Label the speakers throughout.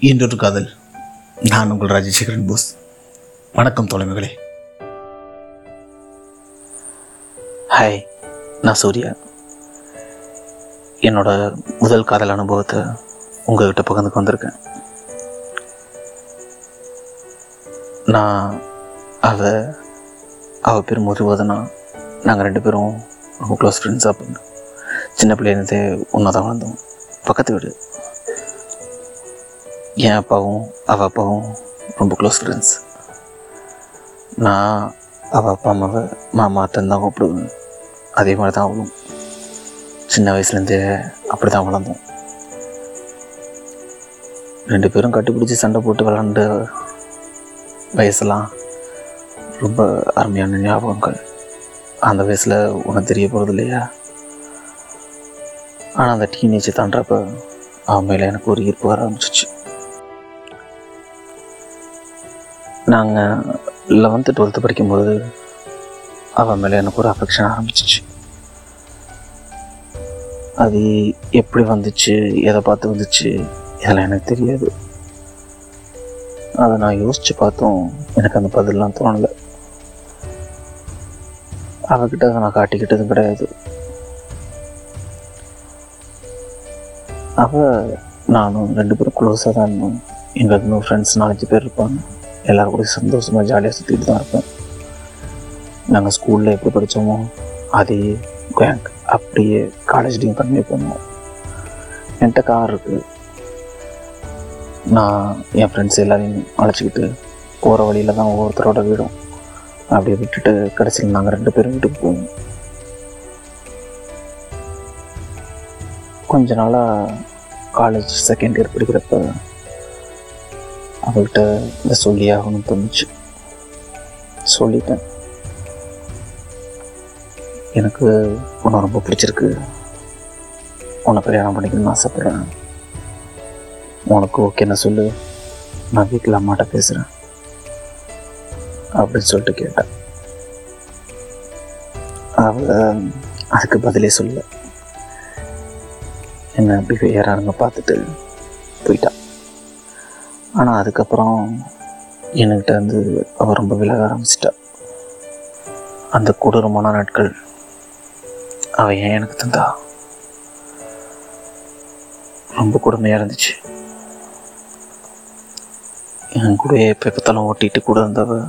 Speaker 1: இன்றொரு காதல். நான் உங்கள் ராஜசேகரன் போஸ். வணக்கம் தோழமைகளே.
Speaker 2: ஹாய் நான் சூர்யா. என்னோட முதல் காதல் அனுபவத்தை உங்ககிட்ட பகிர்ந்துக்கு வந்திருக்கேன். நான் அவ அவ பேர் முதுவதுனா நாங்கள் ரெண்டு பேரும் ரொம்ப க்ளோஸ் ஃப்ரெண்ட்ஸாக பண்ணோம் சின்ன பிள்ளைலேருந்தே ஒன்றா தான் வளர்ந்தோம். பக்கத்து வீடு. என் அப்பாவும் அவள் அப்பாவும் ரொம்ப க்ளோஸ் ஃப்ரெண்ட்ஸ் நான் அவள் அப்பா அம்மாவை மாமா தான் கூப்பிடுவேன் அதே மாதிரி தான் அவளும் சின்ன வயசுலேருந்தே அப்படி தான் வளர்ந்தோம் ரெண்டு பேரும் கட்டிப்பிடிச்சி சண்டை போட்டு விளாண்ட வயசெல்லாம் ரொம்ப அருமையான ஞாபகங்கள் அந்த வயசில் ஒன்றும் தெரிய போகிறது இல்லையா ஆனால் அந்த டீனேஜை தாண்டப்ப அவன் மேலே எனக்கு ஒரு ஈர்ப்பு வர ஆரம்பிச்சிச்சு நாங்கள் லெவன்த்து டுவெல்த்து படிக்கும்போது அவன் மேலே எனக்கு ஒரு அஃபெக்ஷன் ஆரம்பிச்சிச்சு. அது எப்படி வந்துச்சு எதை பார்த்து வந்துச்சு இதெல்லாம் எனக்கு தெரியாது. அதை நான் யோசித்து பார்த்தும். எனக்கு அந்த பதிலெலாம் தோணலை. அவகிட்ட அதை நான் காட்டிக்கிட்டதும் கிடையாது. அவள் நானும் ரெண்டு பேரும் க்ளோஸாக தான் இருந்தோம். எங்களுக்கு இன்னும் ஃப்ரெண்ட்ஸ் நாலஞ்சு பேர் இருப்பாங்க. எல்லோரும் கூட சந்தோஷமாக ஜாலியாக சுற்றிட்டு தான் இருப்போம். நாங்கள் ஸ்கூலில் எப்படி படித்தோமோ அதே கேங் அப்படியே காலேஜ்லேயும் பண்ணி போனோம் என்கிட்ட கார் இருக்குது நான் என் ஃப்ரெண்ட்ஸ் எல்லாரையும் அழைச்சிக்கிட்டு போகிற வழியில் தான் ஒவ்வொருத்தரோட வீடும். அப்படியே விட்டுட்டு கடைசியில் நாங்கள் ரெண்டு பேரும் வீட்டுக்கு போவோம். கொஞ்ச நாளாக காலேஜ் செகண்ட் இயர் படிக்கிறப்ப அவள்கிட்ட இதை சொல்லி ஆகணும் தோணுச்சு. சொல்லிட்டேன். எனக்கு உன்னை ரொம்ப பிடிச்சிருக்கு. உன்னை கல்யாணம் பண்ணிக்கணும்னு ஆசைப்பட்றேன். உனக்கு ஓகேன்னு சொல்லு. நான் வீட்டில் அம்மாட்ட பேசுகிறேன் அப்படின்னு சொல்லிட்டு கேட்டேன். அவள் அதுக்கு பதிலே சொல்ல என்ன பிஹேவியராக பார்த்துட்டு ஆனால் அதுக்கப்புறம் என்கிட்ட வந்து அவள் ரொம்ப விலக ஆரம்பிச்சிட்டா. அந்த கொடூரமான நாட்கள் அவள் ஏன் எனக்கு தந்தா? ரொம்ப கொடுமையாக இருந்துச்சு. என் கூட எப்போ பார்த்தாலும் ஓட்டிட்டு கூட இருந்தவ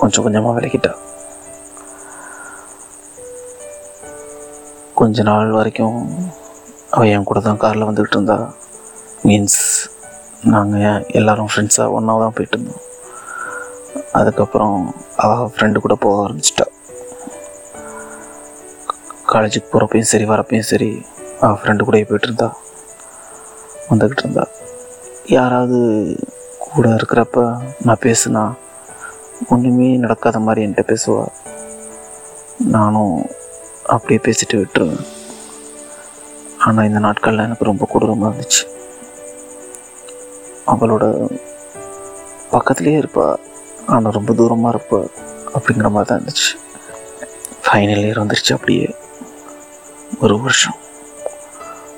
Speaker 2: கொஞ்சம் கொஞ்சமாக விலகிட்டா. கொஞ்ச நாள் வரைக்கும் அவள் என் கூட தான் காரில் வந்துக்கிட்டு இருந்தா. மீன்ஸ் நாங்கள் எல்லோரும் ஃப்ரெண்ட்ஸாக ஒன்றா தான் போயிட்டு இருந்தோம் அதுக்கப்புறம் அவள் ஃப்ரெண்டு கூட போக ஆரம்பிச்சிட்டா. காலேஜுக்கு போகிறப்பையும் சரி வரப்பையும் சரி அவள் ஃப்ரெண்டு கூடயே போயிட்டு இருந்தா. வந்துக்கிட்டு இருந்தா. யாராவது கூட இருக்கிறப்ப நான் பேசுனா ஒன்றுமே நடக்காத மாதிரி என்கிட்ட பேசுவா. நானும் அப்படியே பேசிட்டு விட்டுருவேன். ஆனால் இந்த நாட்களில் எனக்கு ரொம்ப கொடூரமாக இருந்துச்சு. அவளோட பக்கத்துலேயே இருப்பா. ஆனால் ரொம்ப தூரமாக இருப்பா அப்படிங்கிற மாதிரி தான் இருந்துச்சு. ஃபைனல் இயர் வந்துருச்சு அப்படியே. ஒரு வருஷம்.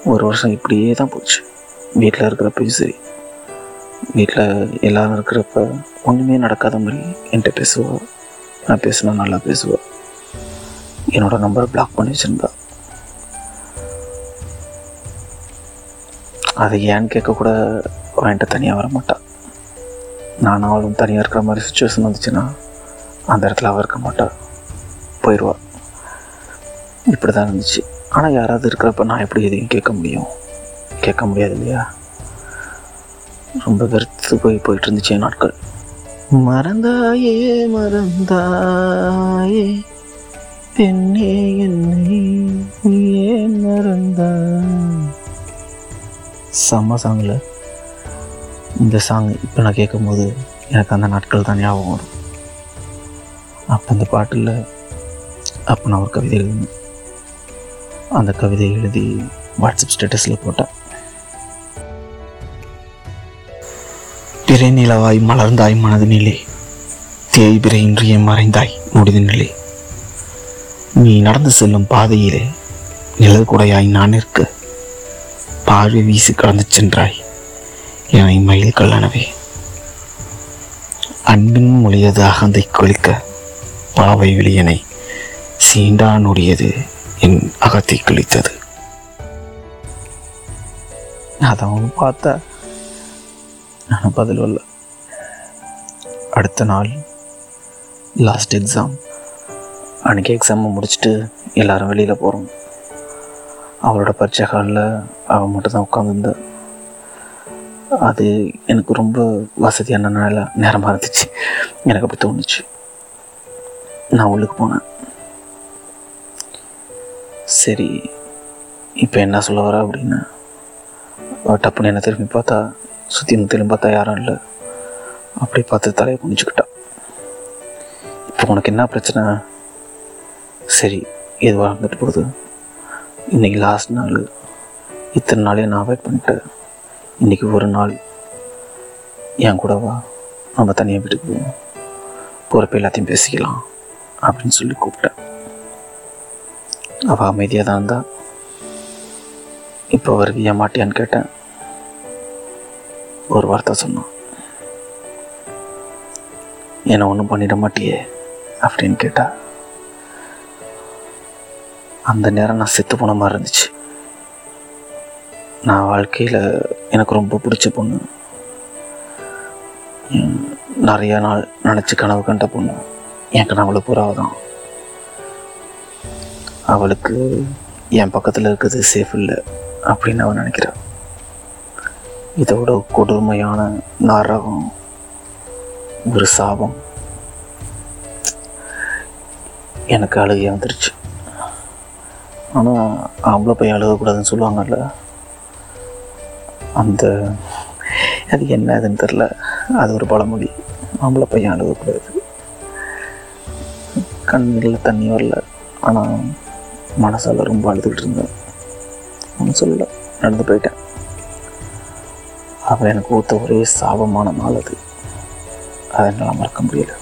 Speaker 2: ஒரு வருஷம் இப்படியே தான் போச்சு. வீட்டில் இருக்கிறப்பையும் சரி. வீட்டில் எல்லோரும் இருக்கிறப்ப ஒன்றுமே நடக்காத மாதிரி என்கிட்ட பேசுவாள் நான் பேசினா நல்லா பேசுவா. என்னோட நம்பரை பிளாக் பண்ணி வச்சுருந்தா. அதை ஏன்னு கேட்கக்கூட வாங்கிட்டு என்கிட்ட தனியாக வர மாட்டாள் நானும் அவளும் தனியாக இருக்கிற மாதிரி சுச்சுவேஷன் வந்துச்சுன்னா அந்த இடத்துல அவள் இருக்க மாட்டாள் போயிடுவாள் இப்படி தான் இருந்துச்சு. ஆனால் யாராவது இருக்கிறப்ப நான் எப்படி எதையும் கேட்க முடியும்? கேட்க முடியாது இல்லையா? ரொம்ப வெறுத்து போய் போயிட்டு இருந்துச்சு என் நாட்கள். மறந்தாயே மறந்தாயே. பெண்ணே என்னை நீ ஏன் மறந்தா செம்ம சாங்கில் இந்த சாங் இப்போ நான் கேட்கும்போது எனக்கு அந்த நாட்கள் தான் ஞாபகம் வரும். அப்போ அந்த பாட்டில் அப்போ நான் ஒரு கவிதை எழுதினேன். அந்த கவிதை எழுதி வாட்ஸ்அப் ஸ்டேட்டஸில் போட்டேன். பிறை நிலவாய் மலர்ந்தாய் மனதினிலே தேய்பிறை இன்றியே மறைந்தாய் முடிதினிலே. நீ நடந்து செல்லும் பாதையிலே நிழல் குடையாய் நான் இருக்க பார்வை வீசி கடந்து சென்றாய். என மயில் கல்லனவே அன்பின் மொழியது அகந்தை கொளிக்க பாவை விழியனை சீண்டானுடையது என் அகத்தை கிழித்தது. அதான் பார்த்தா நான் பதில் வரல அடுத்த நாள் லாஸ்ட் எக்ஸாம் அன்றைக்கி எக்ஸாமை முடிச்சுட்டு எல்லாரும் வெளியில் போகிறோம் அவளோட பரீட்சை ஹாலில் அவள் மட்டும் தான் அது எனக்கு ரொம்ப வசதியான நாளாக நேரமாக இருந்துச்சு. எனக்கு அப்படி தோணுச்சு. நான் உள்ளுக்கு போனேன். சரி இப்போ என்ன சொல்ல வர அப்படின்னு டப்புன்னு என்ன திரும்பி பார்த்தா சுற்றி முத்திலும் பார்த்தா யாரும் இல்லை. அப்படி பார்த்து தலையை குனிச்சுக்கிட்டா இப்போ உனக்கு என்ன பிரச்சனை? சரி எதுவாக இருந்துட்டு போகுது? இன்றைக்கி லாஸ்ட் நாள். இத்தனை நாளே நான் வெயிட் பண்ணிட்டேன். இன்றைக்கி ஒரு நாள். என் கூட வா. நம்ம தனியாக வீட்டுக்கு போவோம். போகிறப்ப எல்லாத்தையும் பேசிக்கலாம் அப்படின்னு சொல்லி கூப்பிட்டேன். அவள் அமைதியாக தான் இருந்தா. இப்போ வருவியா மாட்டியான்னு கேட்டேன். ஒரு வார்த்தை சொன்னான். என்னை ஒன்றும் பண்ணிட மாட்டியே அப்படின்னு கேட்டா. அந்த நேரம் நான் செத்து போன மாதிரி இருந்துச்சு. நான் வாழ்க்கையில் எனக்கு ரொம்ப பிடிச்ச பொண்ணு. நிறையா நிறைய நாள் நினச்சி கனவு கண்ட பொண்ணு. என் கனவுல புறாவை தான் அவளுக்கு என் பக்கத்தில் இருக்கிறது சேஃப் இல்லை அப்படின்னு அவன் நினைக்கிறான் இதோட கொடுமையான நரகம் ஒரு சாபம். எனக்கு அழுகை வந்துருச்சு. ஆனால் அவங்கள பையன் அழுகக்கூடாதுன்னு சொல்லுவாங்கல்ல? அந்த அது என்ன அதுன்னு தெரில அது ஒரு பழமொழி. ஆம்பளை பையன் அழுகக்கூடாது கண்ணில் தண்ணி வரல. ஆனால் மனசால் ரொம்ப அழுதுகிட்டு இருந்தேன். ஒன்றும் சொல்லல. நடந்து போயிட்டேன். அவள் எனக்கு ஊற்ற ஒரே சாபமான நாள் அது. அதை என்னால் மறக்க முடியலை.